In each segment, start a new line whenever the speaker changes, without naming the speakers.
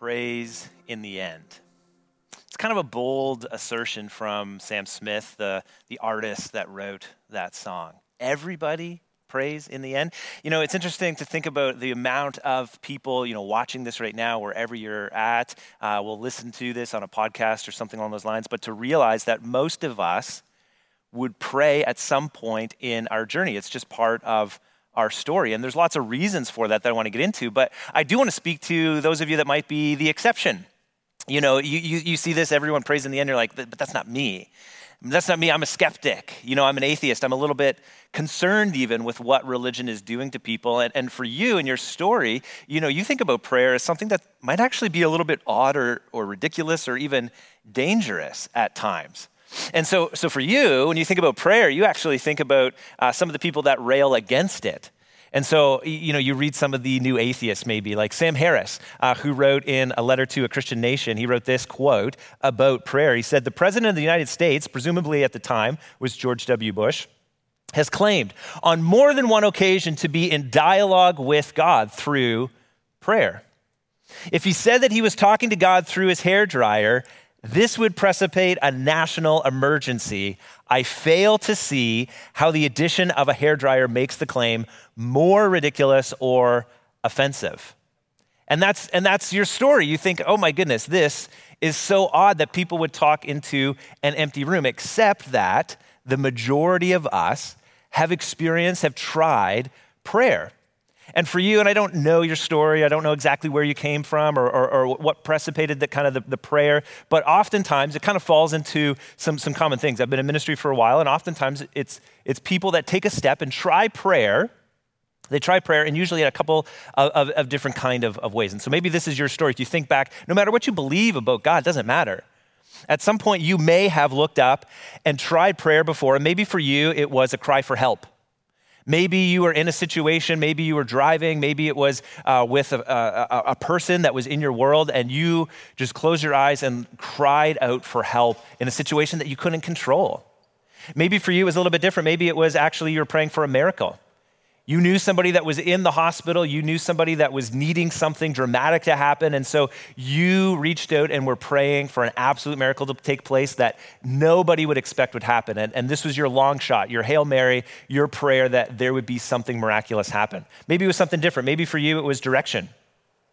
prays in the end. It's kind of a bold assertion from Sam Smith, the, the artist that wrote that song. Everybody prays in the end. You know, it's interesting to think about the amount of people, you know, watching this right now, wherever you're at, uh, will listen to this on a podcast or something along those lines, but to realize that most of us would pray at some point in our journey. It's just part of our story. And there's lots of reasons for that that I want to get into, but I do want to speak to those of you that might be the exception. You know, you, you, you see this, everyone prays in the end, you're like, but that's not me. That's not me. I'm a skeptic. You know, I'm an atheist. I'm a little bit concerned even with what religion is doing to people. And, and for you and your story, you know, you think about prayer as something that might actually be a little bit odd or, or ridiculous or even dangerous at times. And so, so for you, when you think about prayer, you actually think about uh, some of the people that rail against it. And so, you know, you read some of the new atheists, maybe like Sam Harris, uh, who wrote in a letter to a Christian nation, he wrote this quote about prayer. He said, The President of the United States, presumably at the time was George W. Bush, has claimed on more than one occasion to be in dialogue with God through prayer. If he said that he was talking to God through his hair dryer, this would precipitate a national emergency. I fail to see how the addition of a hairdryer makes the claim more ridiculous or offensive. And that's, and that's your story. You think, oh my goodness, this is so odd that people would talk into an empty room, except that the majority of us have experienced, have tried prayer. And for you, and I don't know your story, I don't know exactly where you came from or, or, or what precipitated the kind of the, the, prayer, but oftentimes it kind of falls into some, some common things. I've been in ministry for a while, and oftentimes it's, it's people that take a step and try prayer. They try prayer, and usually in a couple of, of, of different kind of, of ways. And so maybe this is your story. If you think back, no matter what you believe about God, doesn't matter. At some point, you may have looked up and tried prayer before, and maybe for you, it was a cry for help. Maybe you were in a situation, maybe you were driving, maybe it was uh, with a, a, a, person that was in your world, and you just closed your eyes and cried out for help in a situation that you couldn't control. Maybe for you it was a little bit different. Maybe it was actually you were praying for a miracle. You knew somebody that was in the hospital. You knew somebody that was needing something dramatic to happen. And so you reached out and were praying for an absolute miracle to take place that nobody would expect would happen. And, and this was your long shot, your Hail Mary, your prayer that there would be something miraculous happen. Maybe it was something different. Maybe for you it was direction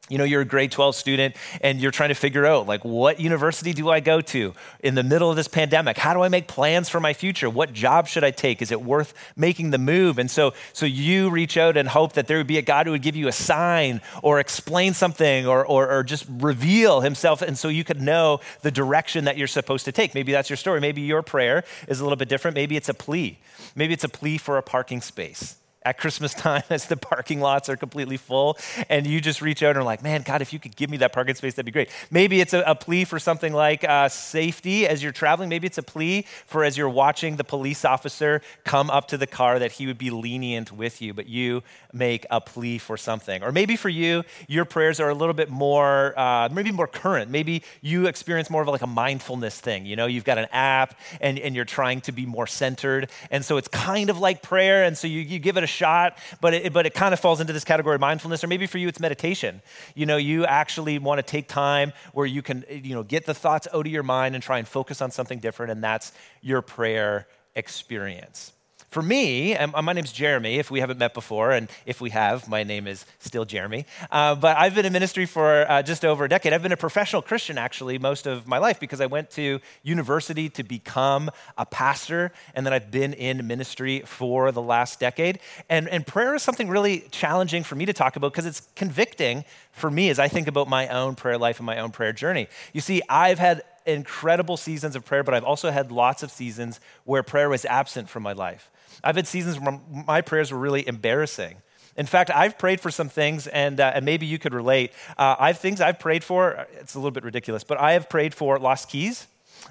you know you're a grade 12 student and you're trying to figure out like what university do i go to in the middle of this pandemic? How do i make plans for my future? What job should i take? Is it worth making the move? And so so you reach out and hope that there would be a god who would give you a sign or explain something or, or, or just reveal himself and so you could know the direction that you're supposed to take. Maybe that's your story. Maybe your prayer is a little bit different. Maybe it's a plea. Maybe it's a plea for a parking space at Christmas time as the parking lots are completely full, and you just reach out and are like, man, God, if you could give me that parking space, that'd be great. Maybe it's a, a plea for something like uh, safety as you're traveling. Maybe it's a plea for as you're watching the police officer come up to the car that he would be lenient with you, but you make a plea for something. Or maybe for you, your prayers are a little bit more, uh, maybe more current. Maybe you experience more of like a mindfulness thing. You know, you've got an app and, and you're trying to be more centered. And so it's kind of like prayer. And so you, you give it a shot, but it, but it kind of falls into this category of mindfulness. Or maybe for you, it's meditation. You know, you actually want to take time where you can, you know, get the thoughts out of your mind and try and focus on something different. And that's your prayer experience. For me, and my name's Jeremy, if we haven't met before, and if we have, my name is still Jeremy. Uh, but I've been in ministry for uh, just over a decade. I've been a professional Christian, actually, most of my life because I went to university to become a pastor, and then I've been in ministry for the last decade. And, and prayer is something really challenging for me to talk about because it's convicting for me as I think about my own prayer life and my own prayer journey. You see, I've had incredible seasons of prayer, but I've also had lots of seasons where prayer was absent from my life. I've had seasons where my prayers were really embarrassing. In fact, I've prayed for some things, and, uh, and maybe you could relate. Uh, I've things I've prayed for. It's a little bit ridiculous, but I have prayed for lost keys.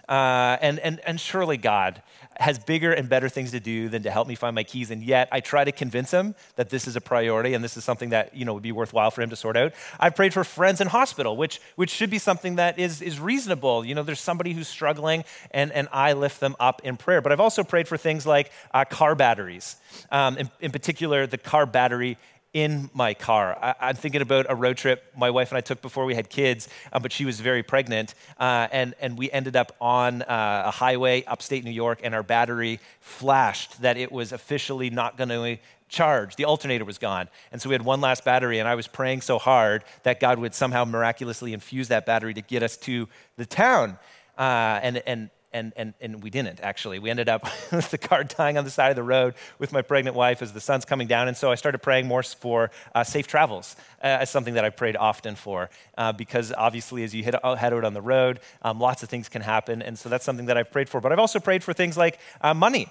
Uh, and, and, and surely God has bigger and better things to do than to help me find my keys. And yet I try to convince him that this is a priority and this is something that, you know, would be worthwhile for him to sort out. I've prayed for friends in hospital, which, which should be something that is, is reasonable. You know, there's somebody who's struggling and, and I lift them up in prayer. But I've also prayed for things like uh, car batteries, um, in, in particular, the car battery in my car. I, am thinking about a road trip my wife and I took before we had kids, uh, but she was very pregnant. Uh, and, and we ended up on uh, a highway upstate New York, and our battery flashed that it was officially not going to charge. The alternator was gone. And so we had one last battery, and I was praying so hard that God would somehow miraculously infuse that battery to get us to the town. Uh, and, and and, and, and we didn't actually. We ended up with the car dying on the side of the road with my pregnant wife as the sun's coming down. And so I started praying more for uh, safe travels uh, as something that I prayed often for uh, because obviously as you hit, uh, head out on the road, um, lots of things can happen. And so that's something that I've prayed for. But I've also prayed for things like uh, money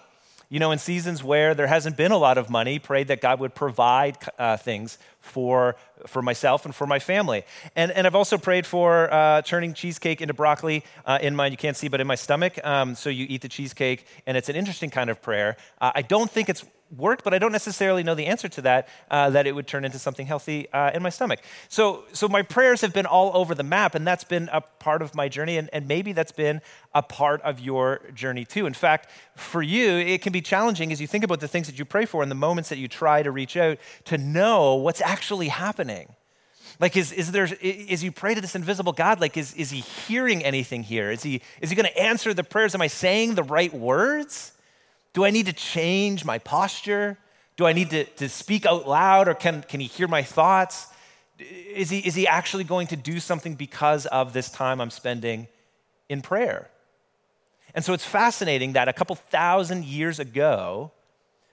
you know, in seasons where there hasn't been a lot of money, prayed that God would provide uh, things for, for myself and for my family. And, and I've also prayed for uh, turning cheesecake into broccoli uh, in my, you can't see, but in my stomach. Um, so you eat the cheesecake, and it's an interesting kind of prayer. Uh, I don't think it's worked, but I don't necessarily know the answer to that, uh, that it would turn into something healthy uh, in my stomach. So, so my prayers have been all over the map, and that's been a part of my journey, and, and maybe that's been a part of your journey too. In fact, for you, it can be challenging as you think about the things that you pray for and the moments that you try to reach out to know what's actually happening. Like, is, is there, is you pray to this invisible God, like, is, is he hearing anything here? Is he, is he going to answer the prayers? Am I saying the right words? Do I need to change my posture? Do I need to, to speak out loud or can, can he hear my thoughts? Is he, is he actually going to do something because of this time I'm spending in prayer? And so it's fascinating that a couple thousand years ago,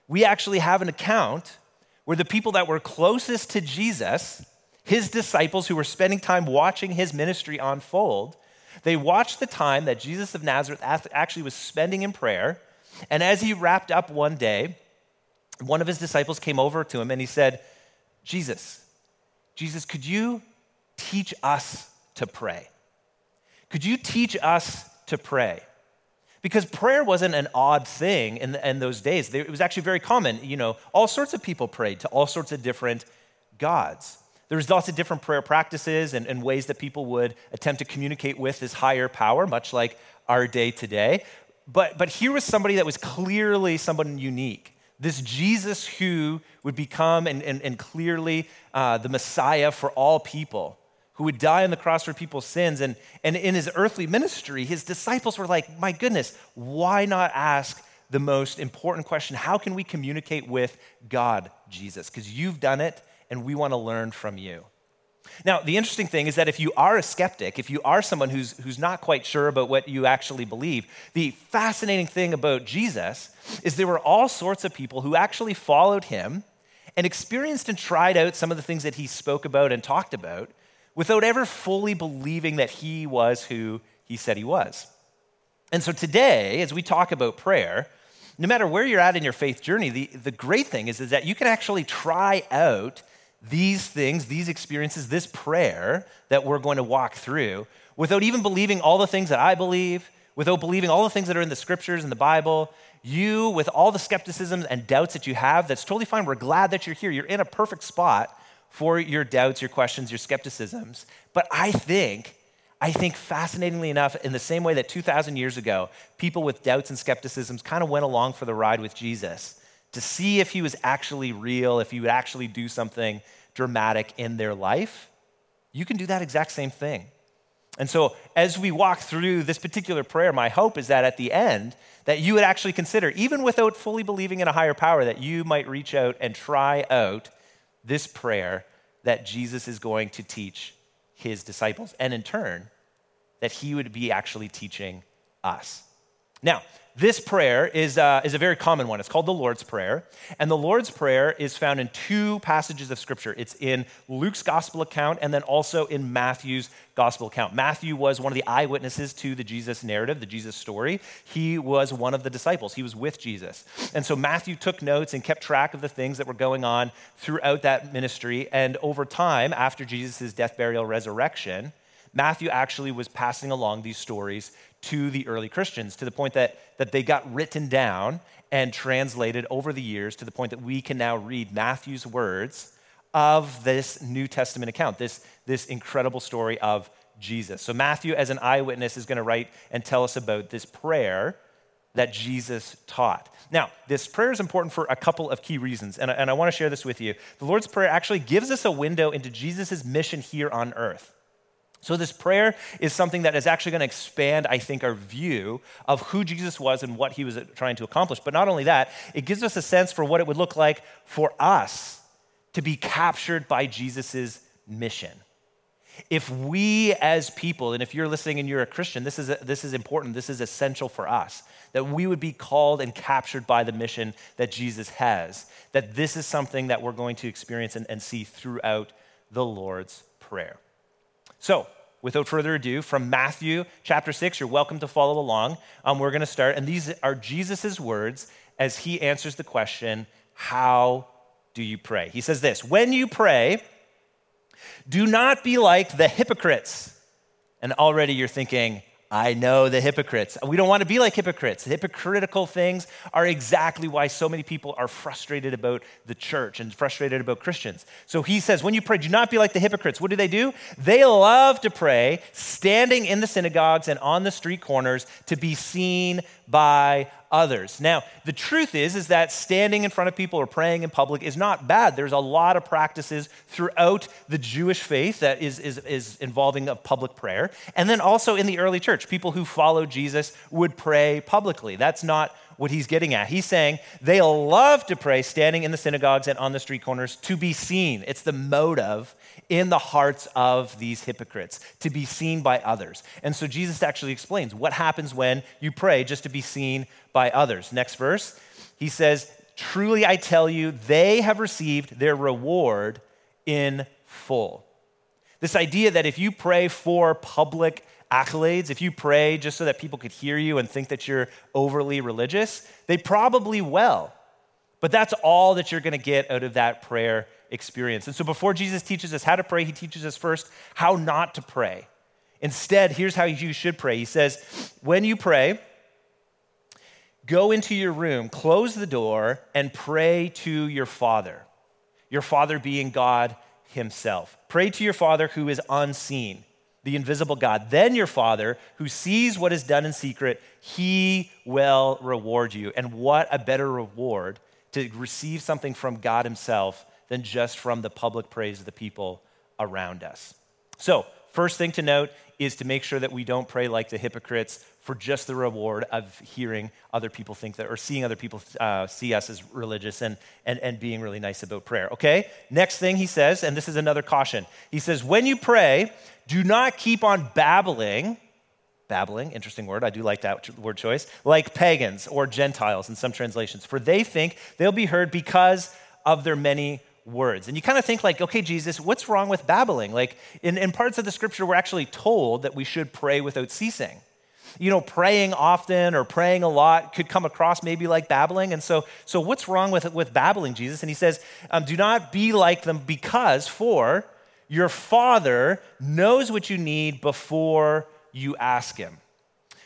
we actually have an account where the people that were closest to Jesus, his disciples who were spending time watching his ministry unfold, they watched the time that Jesus of Nazareth actually was spending in prayer and as he wrapped up one day, one of his disciples came over to him and he said, Jesus, Jesus, could you teach us to pray? Could you teach us to pray? Because prayer wasn't an odd thing in, in those days. It was actually very common. You know, all sorts of people prayed to all sorts of different gods. There was lots of different prayer practices and, and ways that people would attempt to communicate with this higher power, much like our day today. But, but here was somebody that was clearly someone unique. This Jesus who would become and, and, and clearly uh, the Messiah for all people, who would die on the cross for people's sins. And, and in his earthly ministry, his disciples were like, my goodness, why not ask the most important question? How can we communicate with God, Jesus? Because you've done it and we want to learn from you. Now, the interesting thing is that if you are a skeptic, if you are someone who's, who's not quite sure about what you actually believe, the fascinating thing about Jesus is there were all sorts of people who actually followed him and experienced and tried out some of the things that he spoke about and talked about without ever fully believing that he was who he said he was. And so today, as we talk about prayer, no matter where you're at in your faith journey, the, the great thing is, is that you can actually try out these things, these experiences, this prayer that we're going to walk through without even believing all the things that I believe, without believing all the things that are in the scriptures and the Bible. You, with all the skepticism and doubts that you have, that's totally fine. We're glad that you're here. You're in a perfect spot for your doubts, your questions, your skepticisms. But I think, I think fascinatingly enough, in the same way that 2,000 years ago, people with doubts and skepticisms kind of went along for the ride with Jesus to see if he was actually real, if he would actually do something dramatic in their life, you can do that exact same thing. And so, as we walk through this particular prayer, my hope is that at the end, that you would actually consider, even without fully believing in a higher power, that you might reach out and try out this prayer that Jesus is going to teach his disciples, and in turn, that he would be actually teaching us. Now, this prayer is, uh, is a very common one. It's called the Lord's Prayer. And the Lord's Prayer is found in two passages of Scripture it's in Luke's gospel account and then also in Matthew's gospel account. Matthew was one of the eyewitnesses to the Jesus narrative, the Jesus story. He was one of the disciples, he was with Jesus. And so Matthew took notes and kept track of the things that were going on throughout that ministry. And over time, after Jesus' death, burial, resurrection, Matthew actually was passing along these stories to the early Christians to the point that, that they got written down and translated over the years to the point that we can now read Matthew's words of this New Testament account, this, this incredible story of Jesus. So, Matthew, as an eyewitness, is going to write and tell us about this prayer that Jesus taught. Now, this prayer is important for a couple of key reasons, and, and I want to share this with you. The Lord's Prayer actually gives us a window into Jesus' mission here on earth. So, this prayer is something that is actually going to expand, I think, our view of who Jesus was and what he was trying to accomplish. But not only that, it gives us a sense for what it would look like for us to be captured by Jesus' mission. If we as people, and if you're listening and you're a Christian, this is, a, this is important, this is essential for us, that we would be called and captured by the mission that Jesus has, that this is something that we're going to experience and, and see throughout the Lord's Prayer. So, without further ado, from Matthew chapter 6, you're welcome to follow along. Um, we're going to start, and these are Jesus' words as he answers the question, How do you pray? He says this When you pray, do not be like the hypocrites. And already you're thinking, I know the hypocrites. We don't want to be like hypocrites. Hypocritical things are exactly why so many people are frustrated about the church and frustrated about Christians. So he says, when you pray, do not be like the hypocrites. What do they do? They love to pray standing in the synagogues and on the street corners to be seen by others. Now, the truth is is that standing in front of people or praying in public is not bad. There's a lot of practices throughout the Jewish faith that is, is, is involving a public prayer. And then also in the early church, people who followed Jesus would pray publicly. That's not what he's getting at. He's saying they love to pray standing in the synagogues and on the street corners to be seen. It's the motive in the hearts of these hypocrites, to be seen by others. And so Jesus actually explains what happens when you pray just to be seen by others. Next verse, he says, Truly I tell you, they have received their reward in full. This idea that if you pray for public accolades, if you pray just so that people could hear you and think that you're overly religious, they probably will. But that's all that you're going to get out of that prayer experience. And so before Jesus teaches us how to pray, he teaches us first how not to pray. Instead, here's how you should pray. He says, When you pray, go into your room, close the door, and pray to your Father. Your Father being God Himself. Pray to your Father who is unseen, the invisible God. Then your Father, who sees what is done in secret, He will reward you. And what a better reward to receive something from God Himself than just from the public praise of the people around us. So, first thing to note is to make sure that we don't pray like the hypocrites for just the reward of hearing other people think that, or seeing other people uh, see us as religious and, and, and being really nice about prayer. Okay? Next thing he says, and this is another caution. He says, when you pray, do not keep on babbling. Babbling, interesting word. I do like that word choice. Like pagans or Gentiles in some translations, for they think they'll be heard because of their many words. And you kind of think like, okay, Jesus, what's wrong with babbling? Like in, in parts of the scripture, we're actually told that we should pray without ceasing. You know, praying often or praying a lot could come across maybe like babbling. And so, so what's wrong with, with babbling, Jesus? And he says, um, do not be like them because for your Father knows what you need before you ask him.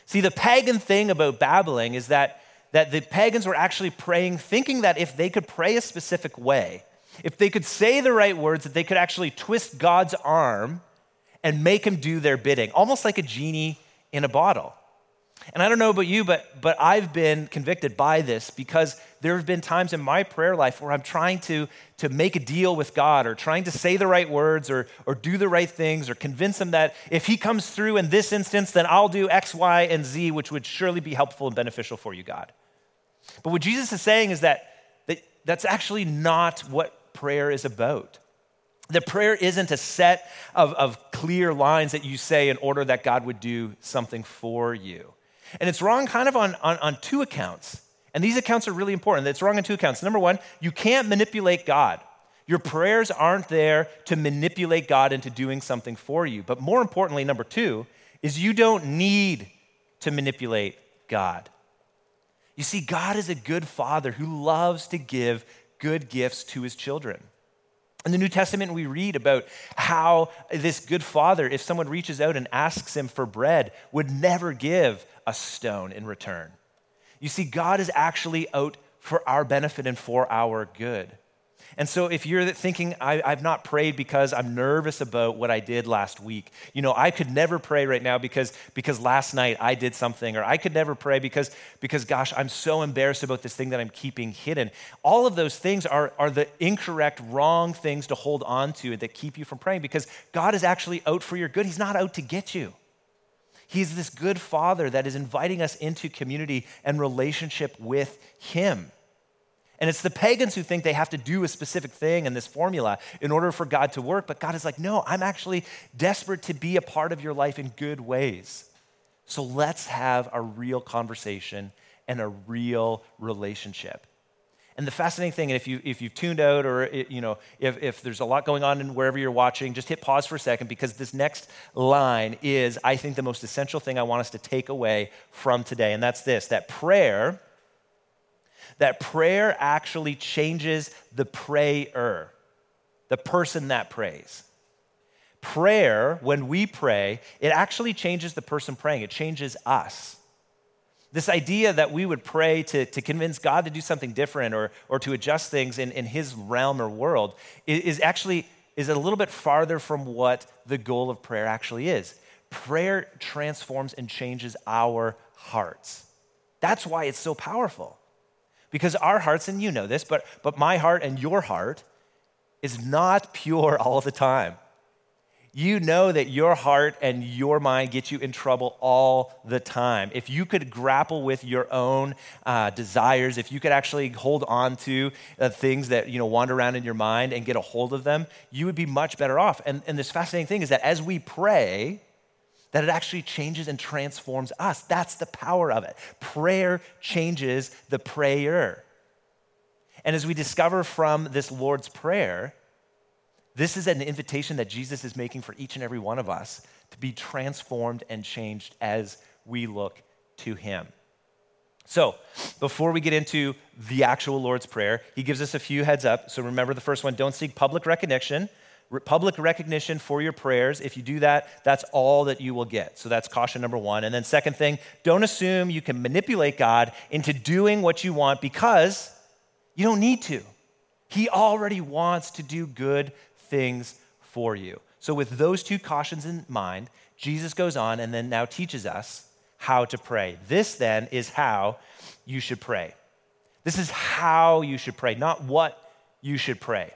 See, the pagan thing about babbling is that, that the pagans were actually praying, thinking that if they could pray a specific way, if they could say the right words, that they could actually twist God's arm and make him do their bidding, almost like a genie in a bottle. And I don't know about you, but, but I've been convicted by this because there have been times in my prayer life where I'm trying to, to make a deal with God or trying to say the right words or, or do the right things or convince him that if he comes through in this instance, then I'll do X, Y, and Z, which would surely be helpful and beneficial for you, God. But what Jesus is saying is that, that that's actually not what prayer is about. The prayer isn't a set of, of clear lines that you say in order that God would do something for you. And it's wrong kind of on, on, on two accounts. And these accounts are really important. It's wrong on two accounts. Number one, you can't manipulate God. Your prayers aren't there to manipulate God into doing something for you. But more importantly, number two, is you don't need to manipulate God. You see, God is a good father who loves to give good gifts to his children. In the New Testament, we read about how this good father, if someone reaches out and asks him for bread, would never give a stone in return. You see, God is actually out for our benefit and for our good. And so, if you're thinking, I, have not prayed because I'm nervous about what I did last week, you know, I could never pray right now because, because last night I did something, or I could never pray because, because, gosh, I'm so embarrassed about this thing that I'm keeping hidden. All of those things are, are the incorrect, wrong things to hold on to that keep you from praying because God is actually out for your good. He's not out to get you. He's this good father that is inviting us into community and relationship with Him. And it's the pagans who think they have to do a specific thing in this formula in order for God to work. But God is like, no, I'm actually desperate to be a part of your life in good ways. So let's have a real conversation and a real relationship. And the fascinating thing, and if, you, if you've tuned out or it, you know, if, if there's a lot going on in wherever you're watching, just hit pause for a second because this next line is, I think, the most essential thing I want us to take away from today. And that's this that prayer that prayer actually changes the prayer, the person that prays. Prayer, when we pray, it actually changes the person praying, it changes us. This idea that we would pray to, to convince God to do something different or, or to adjust things in, in his realm or world is, actually is a little bit farther from what the goal of prayer actually is. Prayer transforms and changes our hearts. That's why it's so powerful. Because our hearts, and you know this, but, but my heart and your heart is not pure all the time. You know that your heart and your mind get you in trouble all the time. If you could grapple with your own uh, desires, if you could actually hold on to uh, things that you know wander around in your mind and get a hold of them, you would be much better off. And, and this fascinating thing is that as we pray, that it actually changes and transforms us. That's the power of it. Prayer changes the prayer. And as we discover from this Lord's Prayer, this is an invitation that Jesus is making for each and every one of us to be transformed and changed as we look to Him. So, before we get into the actual Lord's Prayer, He gives us a few heads up. So, remember the first one don't seek public recognition public recognition for your prayers. If you do that, that's all that you will get. So that's caution number one. And then, second thing, don't assume you can manipulate God into doing what you want because you don't need to. He already wants to do good things for you. So, with those two cautions in mind, Jesus goes on and then now teaches us how to pray. This then is how you should pray. This is how you should pray, not what you should pray.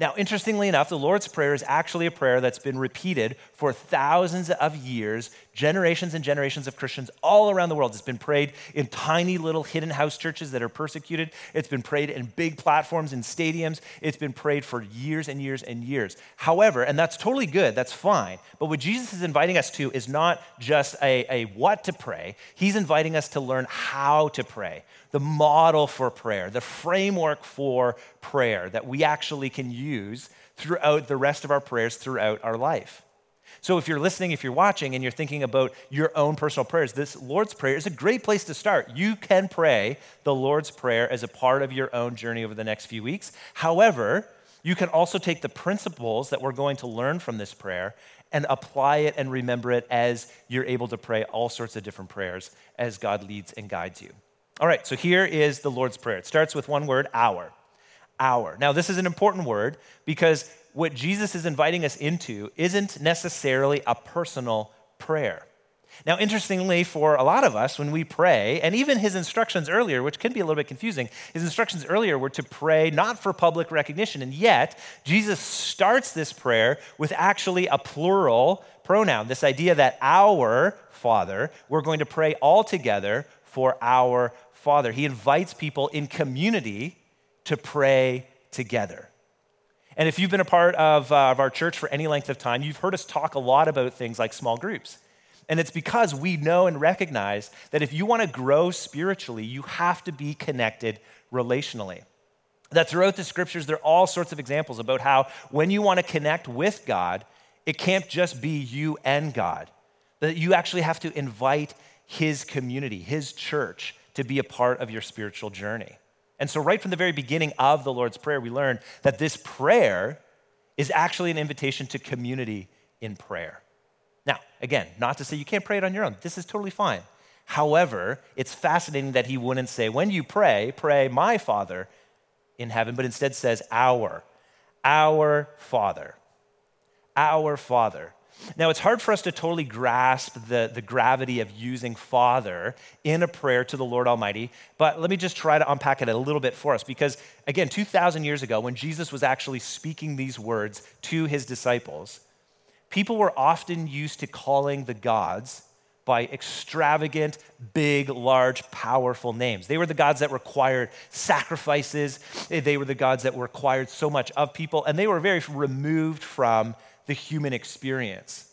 Now, interestingly enough, the Lord's Prayer is actually a prayer that's been repeated for thousands of years, generations and generations of Christians all around the world. It's been prayed in tiny little hidden house churches that are persecuted. It's been prayed in big platforms in stadiums. It's been prayed for years and years and years. However, and that's totally good, that's fine. But what Jesus is inviting us to is not just a, a what to pray, He's inviting us to learn how to pray the model for prayer, the framework for prayer that we actually can use throughout the rest of our prayers throughout our life. So, if you're listening, if you're watching, and you're thinking about your own personal prayers, this Lord's Prayer is a great place to start. You can pray the Lord's Prayer as a part of your own journey over the next few weeks. However, you can also take the principles that we're going to learn from this prayer and apply it and remember it as you're able to pray all sorts of different prayers as God leads and guides you. All right, so here is the Lord's Prayer. It starts with one word, our. Our. Now, this is an important word because what Jesus is inviting us into isn't necessarily a personal prayer. Now, interestingly, for a lot of us, when we pray, and even his instructions earlier, which can be a little bit confusing, his instructions earlier were to pray not for public recognition. And yet, Jesus starts this prayer with actually a plural pronoun this idea that our Father, we're going to pray all together for our Father. He invites people in community to pray together. And if you've been a part of, uh, of our church for any length of time, you've heard us talk a lot about things like small groups. And it's because we know and recognize that if you want to grow spiritually, you have to be connected relationally. That throughout the scriptures, there are all sorts of examples about how when you want to connect with God, it can't just be you and God, that you actually have to invite His community, His church, to be a part of your spiritual journey. And so, right from the very beginning of the Lord's Prayer, we learn that this prayer is actually an invitation to community in prayer. Now, again, not to say you can't pray it on your own, this is totally fine. However, it's fascinating that he wouldn't say, when you pray, pray, my Father in heaven, but instead says our, our Father. Our Father. Now, it's hard for us to totally grasp the, the gravity of using Father in a prayer to the Lord Almighty, but let me just try to unpack it a little bit for us because, again, 2,000 years ago, when Jesus was actually speaking these words to his disciples, people were often used to calling the gods by extravagant, big, large, powerful names. They were the gods that required sacrifices, they were the gods that required so much of people, and they were very removed from the human experience.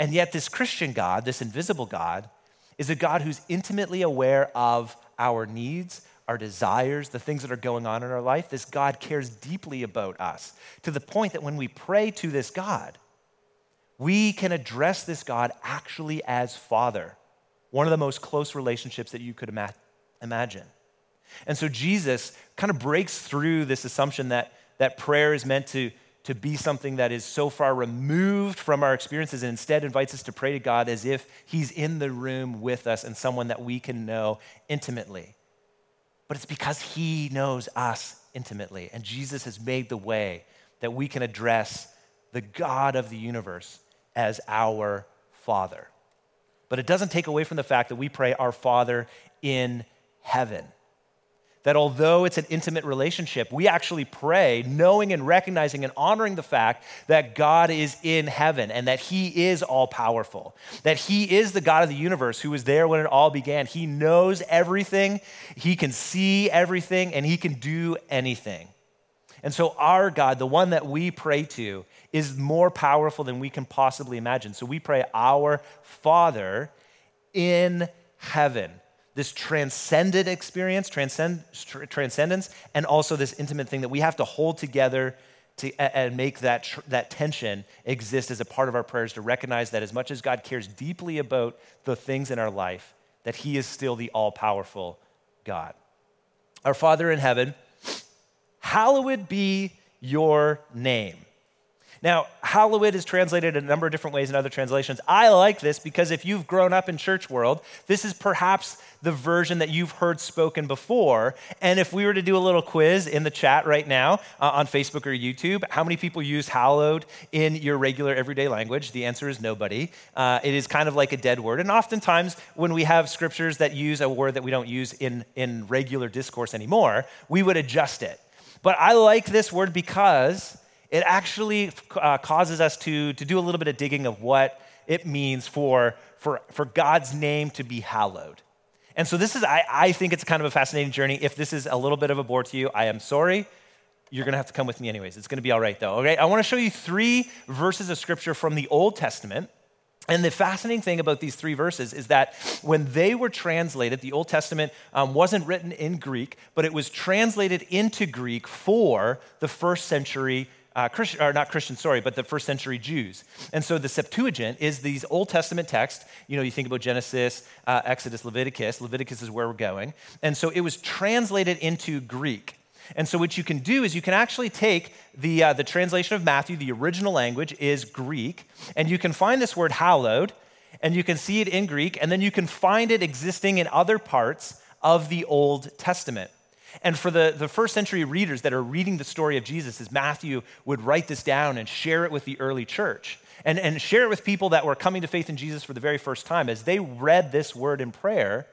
And yet, this Christian God, this invisible God, is a God who's intimately aware of our needs, our desires, the things that are going on in our life. This God cares deeply about us to the point that when we pray to this God, we can address this God actually as Father, one of the most close relationships that you could ima- imagine. And so Jesus kind of breaks through this assumption that, that prayer is meant to to be something that is so far removed from our experiences and instead invites us to pray to God as if He's in the room with us and someone that we can know intimately. But it's because He knows us intimately, and Jesus has made the way that we can address the God of the universe as our Father. But it doesn't take away from the fact that we pray, Our Father in heaven that although it's an intimate relationship, we actually pray knowing and recognizing and honoring the fact that God is in heaven and that He is all powerful, that He is the God of the universe who was there when it all began. He knows everything, He can see everything, and He can do anything. And so, our God, the one that we pray to, is more powerful than we can possibly imagine. So, we pray, Our Father in heaven this transcendent experience, transcend, transcendence, and also this intimate thing that we have to hold together to, and make that, that tension exist as a part of our prayers to recognize that as much as God cares deeply about the things in our life, that He is still the all powerful God. Our Father in heaven, hallowed be your name. Now, hallowed is translated a number of different ways in other translations. I like this because if you've grown up in church world, this is perhaps the version that you've heard spoken before. And if we were to do a little quiz in the chat right now uh, on Facebook or YouTube, how many people use hallowed in your regular everyday language? The answer is nobody. Uh, it is kind of like a dead word. And oftentimes, when we have scriptures that use a word that we don't use in, in regular discourse anymore, we would adjust it. But I like this word because it actually uh, causes us to, to do a little bit of digging of what it means for, for, for God's name to be hallowed. And so this is, I, I think it's kind of a fascinating journey. If this is a little bit of a bore to you, I am sorry. You're going to have to come with me anyways. It's going to be all right though. Okay, I want to show you three verses of scripture from the Old Testament. And the fascinating thing about these three verses is that when they were translated, the Old Testament um, wasn't written in Greek, but it was translated into Greek for the first century uh, Christian, or not Christian, sorry, but the first century Jews. And so the Septuagint is these Old Testament texts. You know, you think about Genesis, uh, Exodus, Leviticus. Leviticus is where we're going. And so it was translated into Greek. And so what you can do is you can actually take the, uh, the translation of Matthew, the original language is Greek, and you can find this word hallowed, and you can see it in Greek, and then you can find it existing in other parts of the Old Testament. And for the, the first century readers that are reading the story of Jesus, as Matthew would write this down and share it with the early church, and, and share it with people that were coming to faith in Jesus for the very first time, as they read this word in prayer,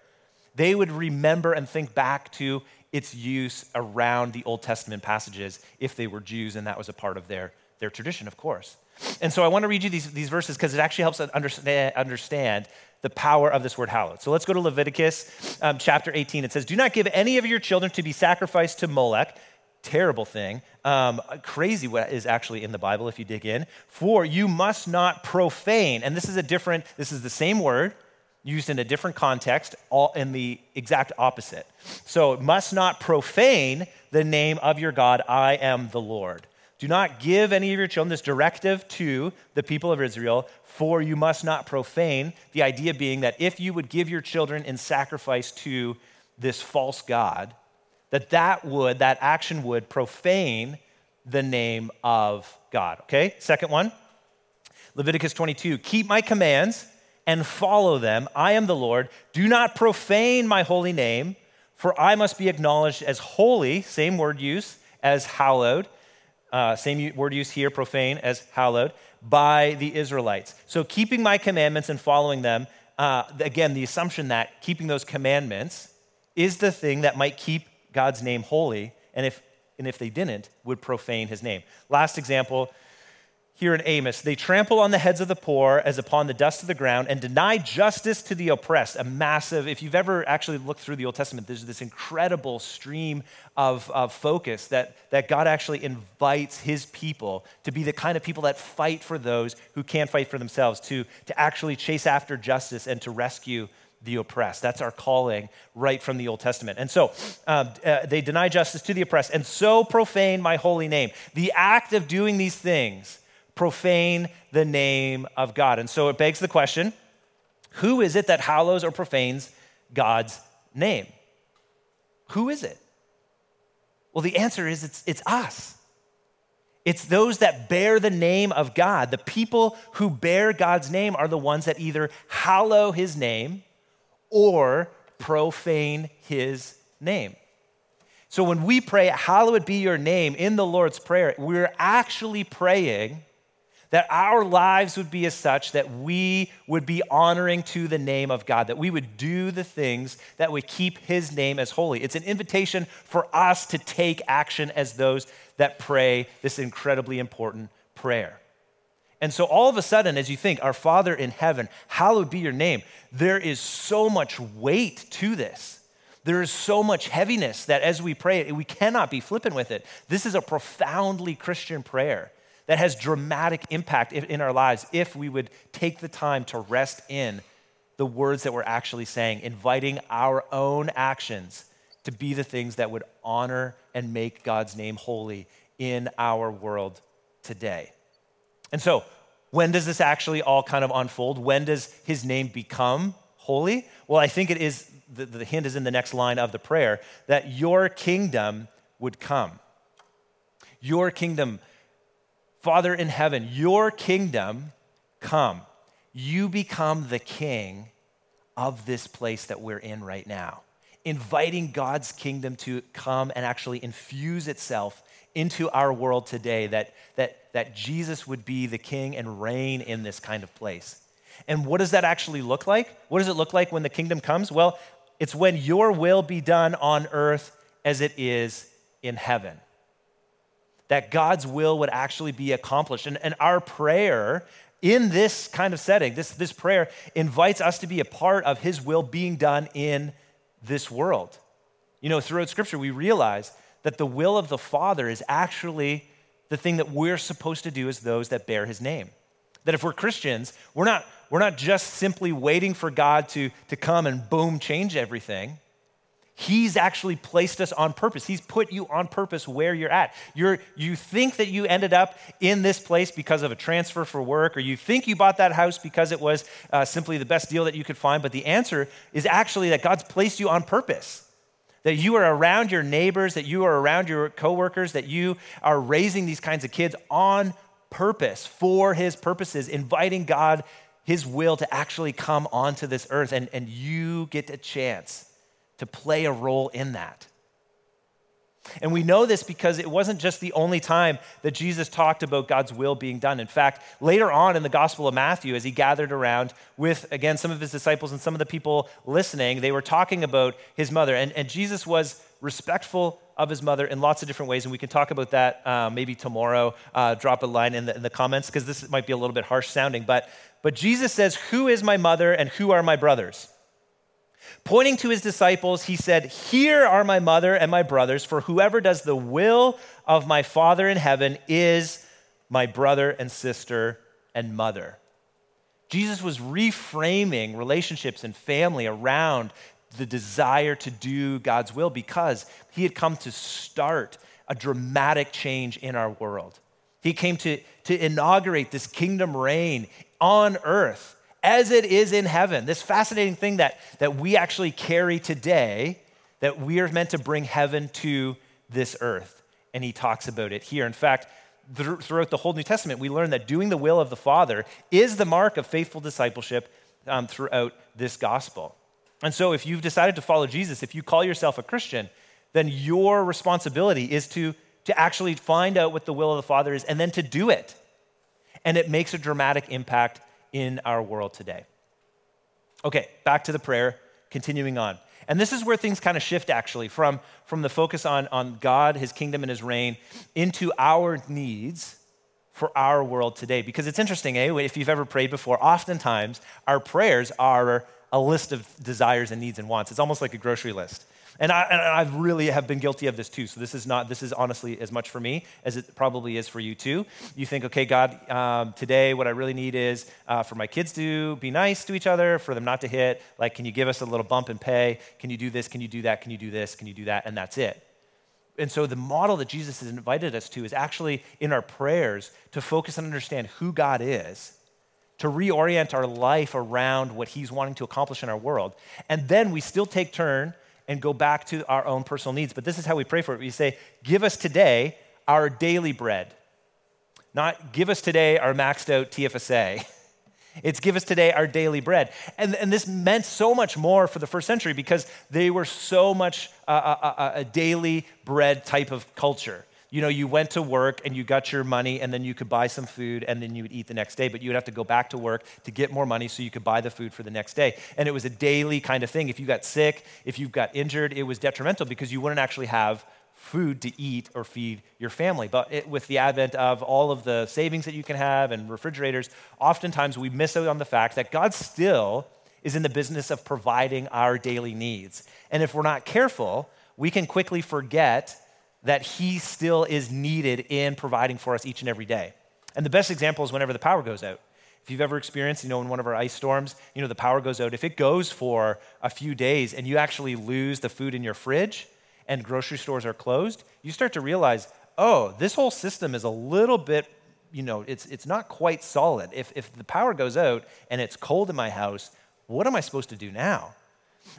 they would remember and think back to its use around the Old Testament passages if they were Jews, and that was a part of their, their tradition, of course. And so I want to read you these, these verses because it actually helps us understand, understand the power of this word hallowed. So let's go to Leviticus um, chapter 18. It says, Do not give any of your children to be sacrificed to Molech. Terrible thing. Um, crazy what is actually in the Bible if you dig in. For you must not profane. And this is a different, this is the same word used in a different context, all in the exact opposite. So must not profane the name of your God. I am the Lord. Do not give any of your children this directive to the people of Israel, for you must not profane. The idea being that if you would give your children in sacrifice to this false God, that that would, that action would profane the name of God. Okay? Second one, Leviticus 22. Keep my commands and follow them. I am the Lord. Do not profane my holy name, for I must be acknowledged as holy, same word use as hallowed. Uh, same word used here, profane, as hallowed by the Israelites. So keeping my commandments and following them, uh, again, the assumption that keeping those commandments is the thing that might keep God's name holy, and if, and if they didn't, would profane his name. Last example here in Amos they trample on the heads of the poor as upon the dust of the ground and deny justice to the oppressed. A massive, if you've ever actually looked through the Old Testament, there's this incredible stream of, of focus that, that God actually invites his people to be the kind of people that fight for those who can't fight for themselves, to, to actually chase after justice and to rescue the oppressed. That's our calling right from the Old Testament. And so um, uh, they deny justice to the oppressed and so profane my holy name. The act of doing these things profane the name of God. And so it begs the question who is it that hallows or profanes God's name? Who is it? Well, the answer is it's, it's us. It's those that bear the name of God. The people who bear God's name are the ones that either hallow his name or profane his name. So when we pray, Hallowed be your name in the Lord's Prayer, we're actually praying that our lives would be as such that we would be honoring to the name of God, that we would do the things that would keep his name as holy. It's an invitation for us to take action as those that pray this incredibly important prayer. And so, all of a sudden, as you think, Our Father in heaven, hallowed be your name, there is so much weight to this. There is so much heaviness that as we pray, it, we cannot be flippant with it. This is a profoundly Christian prayer that has dramatic impact in our lives if we would take the time to rest in the words that we're actually saying, inviting our own actions to be the things that would honor and make God's name holy in our world today. And so, when does this actually all kind of unfold? When does his name become holy? Well, I think it is, the, the hint is in the next line of the prayer that your kingdom would come. Your kingdom Father in heaven, your kingdom come. You become the king of this place that we're in right now. Inviting God's kingdom to come and actually infuse itself into our world today, that, that, that Jesus would be the king and reign in this kind of place. And what does that actually look like? What does it look like when the kingdom comes? Well, it's when your will be done on earth as it is in heaven that God's will would actually be accomplished. And, and our prayer in this kind of setting, this, this prayer invites us to be a part of His will being done in this world. You know, throughout Scripture, we realize that the will of the Father is actually the thing that we're supposed to do as those that bear His name. That if we're Christians, we're not, we're not just simply waiting for God to, to come and boom, change everything. He's actually placed us on purpose. He's put you on purpose where you're at. You're, you think that you ended up in this place because of a transfer for work, or you think you bought that house because it was uh, simply the best deal that you could find. But the answer is actually that God's placed you on purpose. That you are around your neighbors, that you are around your coworkers, that you are raising these kinds of kids on purpose for His purposes, inviting God, His will to actually come onto this earth, and, and you get a chance to play a role in that. And we know this because it wasn't just the only time that Jesus talked about God's will being done. In fact, later on in the Gospel of Matthew, as he gathered around with, again, some of his disciples and some of the people listening, they were talking about his mother. And, and Jesus was respectful of his mother in lots of different ways. And we can talk about that uh, maybe tomorrow. Uh, drop a line in the, in the comments because this might be a little bit harsh sounding. But, but Jesus says, Who is my mother and who are my brothers? Pointing to his disciples, he said, Here are my mother and my brothers, for whoever does the will of my Father in heaven is my brother and sister and mother. Jesus was reframing relationships and family around the desire to do God's will because he had come to start a dramatic change in our world. He came to, to inaugurate this kingdom reign on earth as it is in heaven. This fascinating thing that, that we actually carry today, that we are meant to bring heaven to this earth. And he talks about it here. In fact, throughout the whole New Testament, we learn that doing the will of the Father is the mark of faithful discipleship um, throughout this gospel. And so, if you've decided to follow Jesus, if you call yourself a Christian, then your responsibility is to to actually find out what the will of the Father is and then to do it. And it makes a dramatic impact in our world today. Okay, back to the prayer, continuing on. And this is where things kind of shift actually from, from the focus on, on God, his kingdom, and his reign into our needs for our world today. Because it's interesting, eh? If you've ever prayed before, oftentimes our prayers are a list of desires and needs and wants. It's almost like a grocery list. And I, and I really have been guilty of this too. So this is not, this is honestly as much for me as it probably is for you too. You think, okay, God, um, today what I really need is uh, for my kids to be nice to each other, for them not to hit. Like, can you give us a little bump in pay? Can you do this? Can you do that? Can you do this? Can you do that? And that's it. And so the model that Jesus has invited us to is actually in our prayers to focus and understand who God is to reorient our life around what he's wanting to accomplish in our world. And then we still take turn and go back to our own personal needs. But this is how we pray for it. We say, Give us today our daily bread. Not give us today our maxed out TFSA. It's give us today our daily bread. And, and this meant so much more for the first century because they were so much uh, a, a, a daily bread type of culture you know, you went to work and you got your money and then you could buy some food and then you would eat the next day, but you would have to go back to work to get more money so you could buy the food for the next day. And it was a daily kind of thing. If you got sick, if you got injured, it was detrimental because you wouldn't actually have food to eat or feed your family. But it, with the advent of all of the savings that you can have and refrigerators, oftentimes we miss out on the fact that God still is in the business of providing our daily needs. And if we're not careful, we can quickly forget that He still is needed in providing for us each and every day. And the best example is whenever the power goes out. If you've ever experienced, you know, in one of our ice storms, you know, the power goes out. If it goes for a few days and you actually lose the food in your fridge and grocery stores are closed, you start to realize, oh, this whole system is a little bit, you know, it's, it's not quite solid. If, if the power goes out and it's cold in my house, what am I supposed to do now?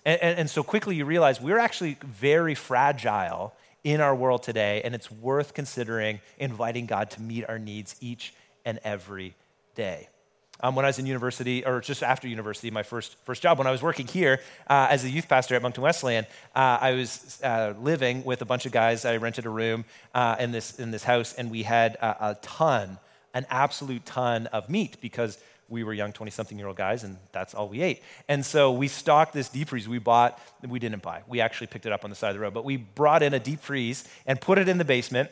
And, and, and so quickly you realize we're actually very fragile in our world today, and it's worth considering inviting God to meet our needs each and every day. Um, when I was in university, or just after university, my first, first job, when I was working here uh, as a youth pastor at Moncton Wesleyan, uh, I was uh, living with a bunch of guys. I rented a room uh, in, this, in this house, and we had a, a ton, an absolute ton of meat because we were young 20 something year old guys, and that's all we ate. And so we stocked this deep freeze we bought, we didn't buy. We actually picked it up on the side of the road, but we brought in a deep freeze and put it in the basement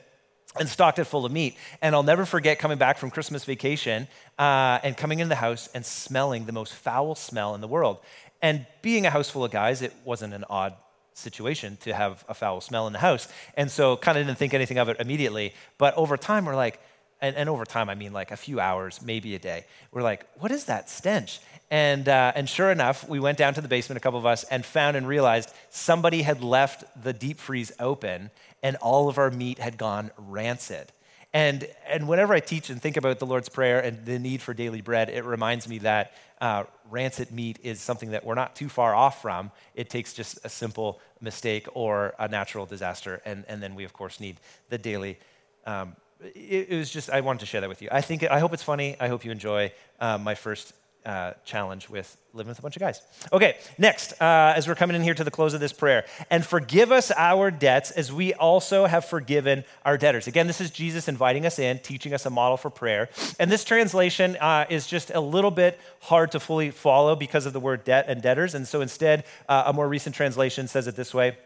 and stocked it full of meat. And I'll never forget coming back from Christmas vacation uh, and coming into the house and smelling the most foul smell in the world. And being a house full of guys, it wasn't an odd situation to have a foul smell in the house. And so kind of didn't think anything of it immediately. But over time, we're like, and, and, over time, I mean like a few hours, maybe a day, we're like, what is that stench? And, uh, and sure enough, we went down to the basement, a couple of us, and found and realized somebody had left the deep freeze open and all of our meat had gone rancid. And, and whenever I teach and think about the Lord's Prayer and the need for daily bread, it reminds me that uh, rancid meat is something that we're not too far off from. It takes just a simple mistake or a natural disaster. And, and then we, of course, need the daily um, it, it, was just, I wanted to share that with you. I think, I hope it's funny. I hope you enjoy uh, my first uh, challenge with living with a bunch of guys. Okay, next, uh, as we're coming in here to the close of this prayer, and forgive us our debts as we also have forgiven our debtors. Again, this is Jesus inviting us in, teaching us a model for prayer. And this translation uh, is just a little bit hard to fully follow because of the word debt and debtors. And so instead, uh, a more recent translation says it this way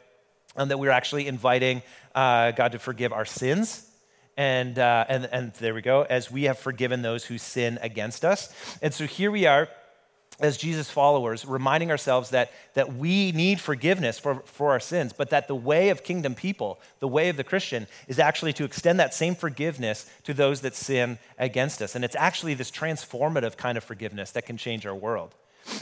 um, that we're actually inviting uh, God to forgive our sins and, uh, and, and there we go, as we have forgiven those who sin against us. And so here we are as Jesus followers, reminding ourselves that, that we need forgiveness for, for our sins, but that the way of kingdom people, the way of the Christian, is actually to extend that same forgiveness to those that sin against us. And it's actually this transformative kind of forgiveness that can change our world.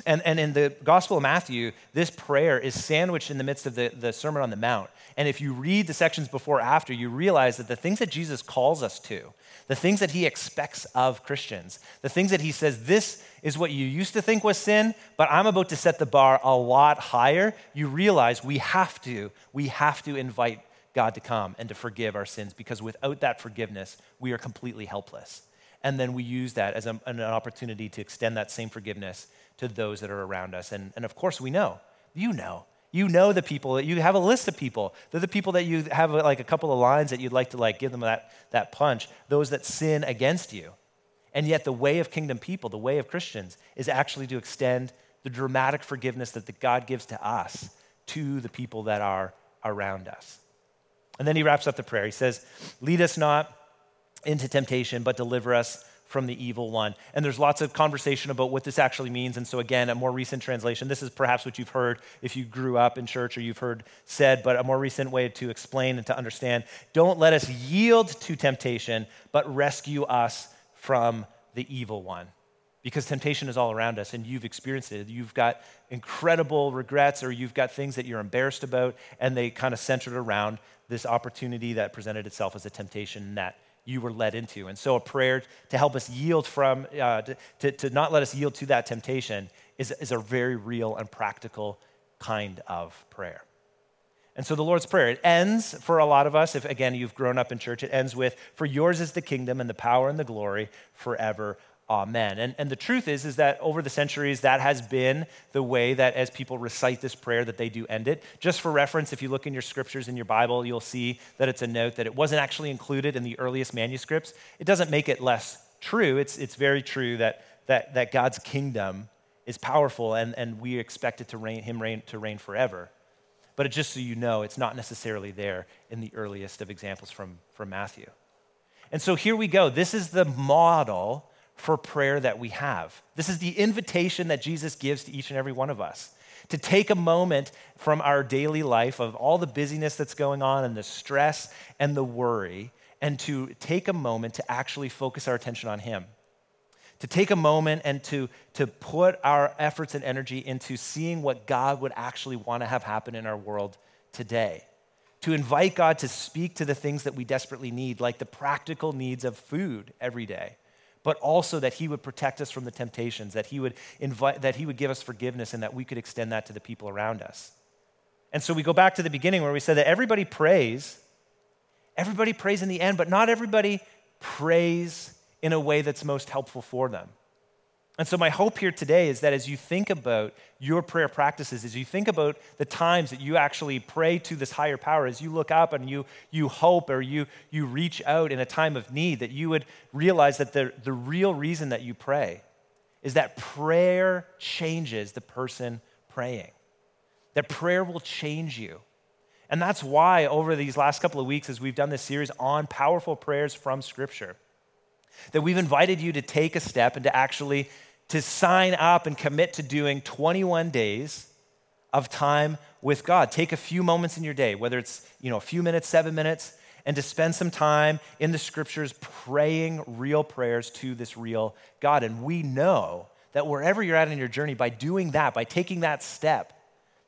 And, and in the Gospel of Matthew, this prayer is sandwiched in the midst of the, the Sermon on the Mount. And if you read the sections before after, you realize that the things that Jesus calls us to, the things that he expects of Christians, the things that he says, this is what you used to think was sin, but I'm about to set the bar a lot higher, you realize we have to, we have to invite God to come and to forgive our sins because without that forgiveness, we are completely helpless. And then we use that as a, an opportunity to extend that same forgiveness to those that are around us. And, and of course, we know, you know, You know the people, that you have a list of people. They're the people that you have like a couple of lines that you'd like to like give them that, that punch, those that sin against you. And yet the way of kingdom people, the way of Christians, is actually to extend the dramatic forgiveness that the God gives to us to the people that are around us. And then he wraps up the prayer. He says, Lead us not into temptation, but deliver us from the evil one. And there's lots of conversation about what this actually means. And so, again, a more recent translation, this is perhaps what you've heard if you grew up in church or you've heard said, but a more recent way to explain and to understand don't let us yield to temptation, but rescue us from the evil one. Because temptation is all around us and you've experienced it. You've got incredible regrets or you've got things that you're embarrassed about, and they kind of centered around this opportunity that presented itself as a temptation that you were led into. And so, a prayer to help us yield from, uh, to, to not let us yield to that temptation is, is a very real and practical kind of prayer. And so, the Lord's Prayer, it ends for a lot of us, if again you've grown up in church, it ends with, For yours is the kingdom and the power and the glory forever. Amen. And, and the truth is, is that over the centuries, that has been the way that as people recite this prayer, that they do end it. Just for reference, if you look in your scriptures in your Bible, you'll see that it's a note that it wasn't actually included in the earliest manuscripts. It doesn't make it less true. It's, it's very true that, that, that God's kingdom is powerful and, and we expect it to reign, him reign, to reign forever. But just so you know, it's not necessarily there in the earliest of examples from, from Matthew. And so here we go. This is the model for prayer that we have. This is the invitation that Jesus gives to each and every one of us to take a moment from our daily life of all the busyness that's going on and the stress and the worry, and to take a moment to actually focus our attention on Him. To take a moment and to, to put our efforts and energy into seeing what God would actually want to have happen in our world today. To invite God to speak to the things that we desperately need, like the practical needs of food every day but also that he would protect us from the temptations, that he would invite, that he would give us forgiveness, and that we could extend that to the people around us. And so we go back to the beginning where we said that everybody prays, everybody prays in the end, but not everybody prays in a way that's most helpful for them. And so, my hope here today is that as you think about your prayer practices, as you think about the times that you actually pray to this higher power, as you look up and you, you hope or you, you reach out in a time of need, that you would realize that the, the real reason that you pray is that prayer changes the person praying, that prayer will change you. And that's why, over these last couple of weeks, as we've done this series on powerful prayers from Scripture, that we've invited you to take a step and to actually to sign up and commit to doing 21 days of time with God. Take a few moments in your day, whether it's, you know, a few minutes, 7 minutes, and to spend some time in the scriptures praying real prayers to this real God. And we know that wherever you're at in your journey by doing that, by taking that step,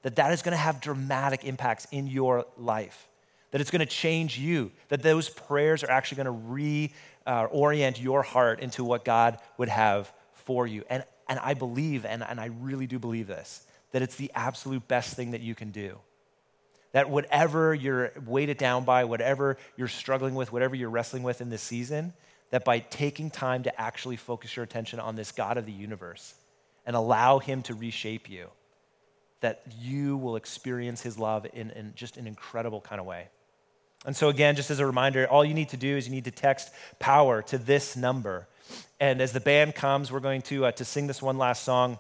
that that is going to have dramatic impacts in your life. That it's going to change you, that those prayers are actually going to re uh, orient your heart into what God would have for you. And, and I believe, and, and I really do believe this, that it's the absolute best thing that you can do. That whatever you're weighted down by, whatever you're struggling with, whatever you're wrestling with in this season, that by taking time to actually focus your attention on this God of the universe and allow Him to reshape you, that you will experience His love in, in just an incredible kind of way. And so, again, just as a reminder, all you need to do is you need to text power to this number. And as the band comes, we're going to, uh, to sing this one last song.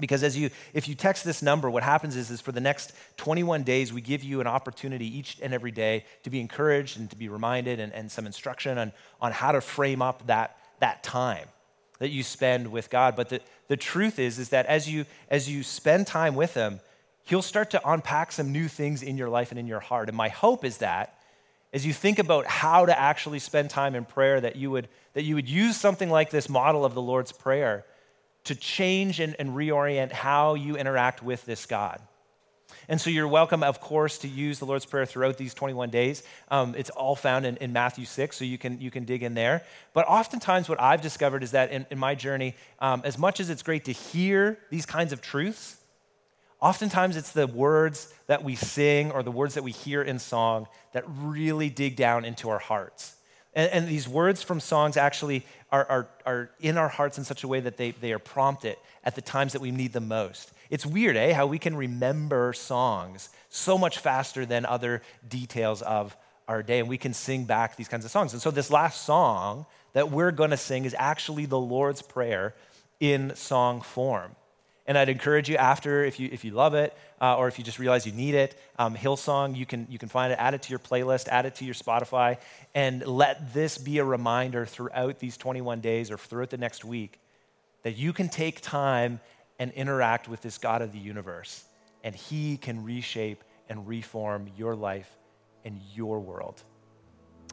Because as you, if you text this number, what happens is, is for the next 21 days, we give you an opportunity each and every day to be encouraged and to be reminded and, and some instruction on, on how to frame up that, that time that you spend with God. But the, the truth is, is that as you, as you spend time with Him, He'll start to unpack some new things in your life and in your heart. And my hope is that as you think about how to actually spend time in prayer, that you would, that you would use something like this model of the Lord's Prayer to change and, and reorient how you interact with this God. And so you're welcome, of course, to use the Lord's Prayer throughout these 21 days. Um, it's all found in, in, Matthew 6, so you can, you can dig in there. But oftentimes, what I've discovered is that in, in my journey, um, as much as it's great to hear these kinds of truths, Oftentimes, it's the words that we sing or the words that we hear in song that really dig down into our hearts. And, and these words from songs actually are, are, are in our hearts in such a way that they, they are prompted at the times that we need them most. It's weird, eh? How we can remember songs so much faster than other details of our day, and we can sing back these kinds of songs. And so, this last song that we're going to sing is actually the Lord's Prayer in song form. And I'd encourage you after, if you, if you love it, uh, or if you just realize you need it, um, Hillsong, you can, you can find it, add it to your playlist, add it to your Spotify, and let this be a reminder throughout these 21 days or throughout the next week that you can take time and interact with this God of the universe, and He can reshape and reform your life and your world.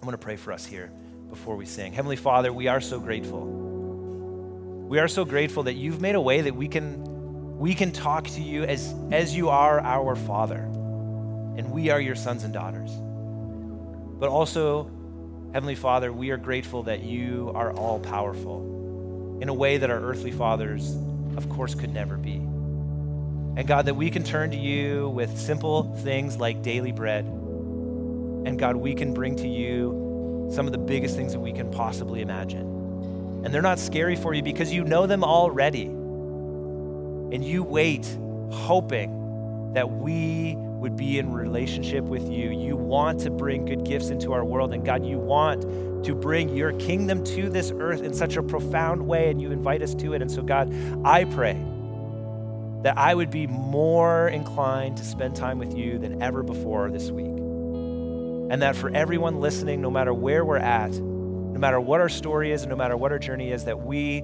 I'm going to pray for us here before we sing. Heavenly Father, we are so grateful. We are so grateful that you've made a way that we can we can talk to you as, as you are our Father, and we are your sons and daughters. But also, Heavenly Father, we are grateful that you are all powerful in a way that our earthly fathers, of course, could never be. And God, that we can turn to you with simple things like daily bread. And God, we can bring to you some of the biggest things that we can possibly imagine. And they're not scary for you because you know them already and you wait, hoping that we would be in relationship with you. You want to bring good gifts into our world, and God, you want to bring your kingdom to this earth in such a profound way, and you invite us to it. And so, God, I pray that I would be more inclined to spend time with you than ever before this week. And that for everyone listening, no matter where we're at, no matter what our story is, and no matter what our journey is, that we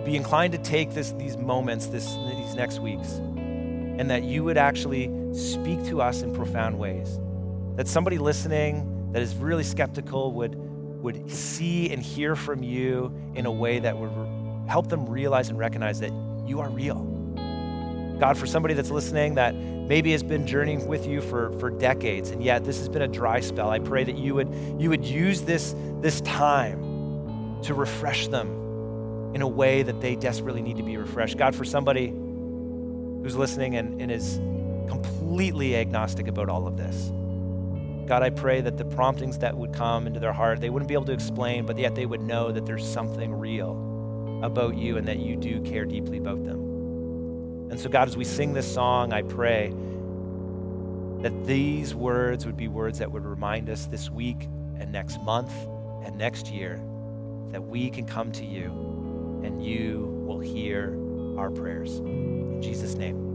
would be inclined to take this, these moments, this, these next weeks, and that you would actually speak to us in profound ways. That somebody listening that is really skeptical would, would see and hear from you in a way that would help them realize and recognize that you are real. God, for somebody that's listening that maybe has been journeying with you for, for decades, and yet this has been a dry spell, I pray that you would, you would use this, this time to refresh them in a way that they desperately need to be refreshed. God, for somebody who's listening and, and is completely agnostic about all of this, God, I pray that the promptings that would come into their heart, they wouldn't be able to explain, but yet they would know that there's something real about you and that you do care deeply about them. And so, God, as we sing this song, I pray that these words would be words that would remind us this week and next month and next year that we can come to you and you will hear our prayers. In Jesus' name.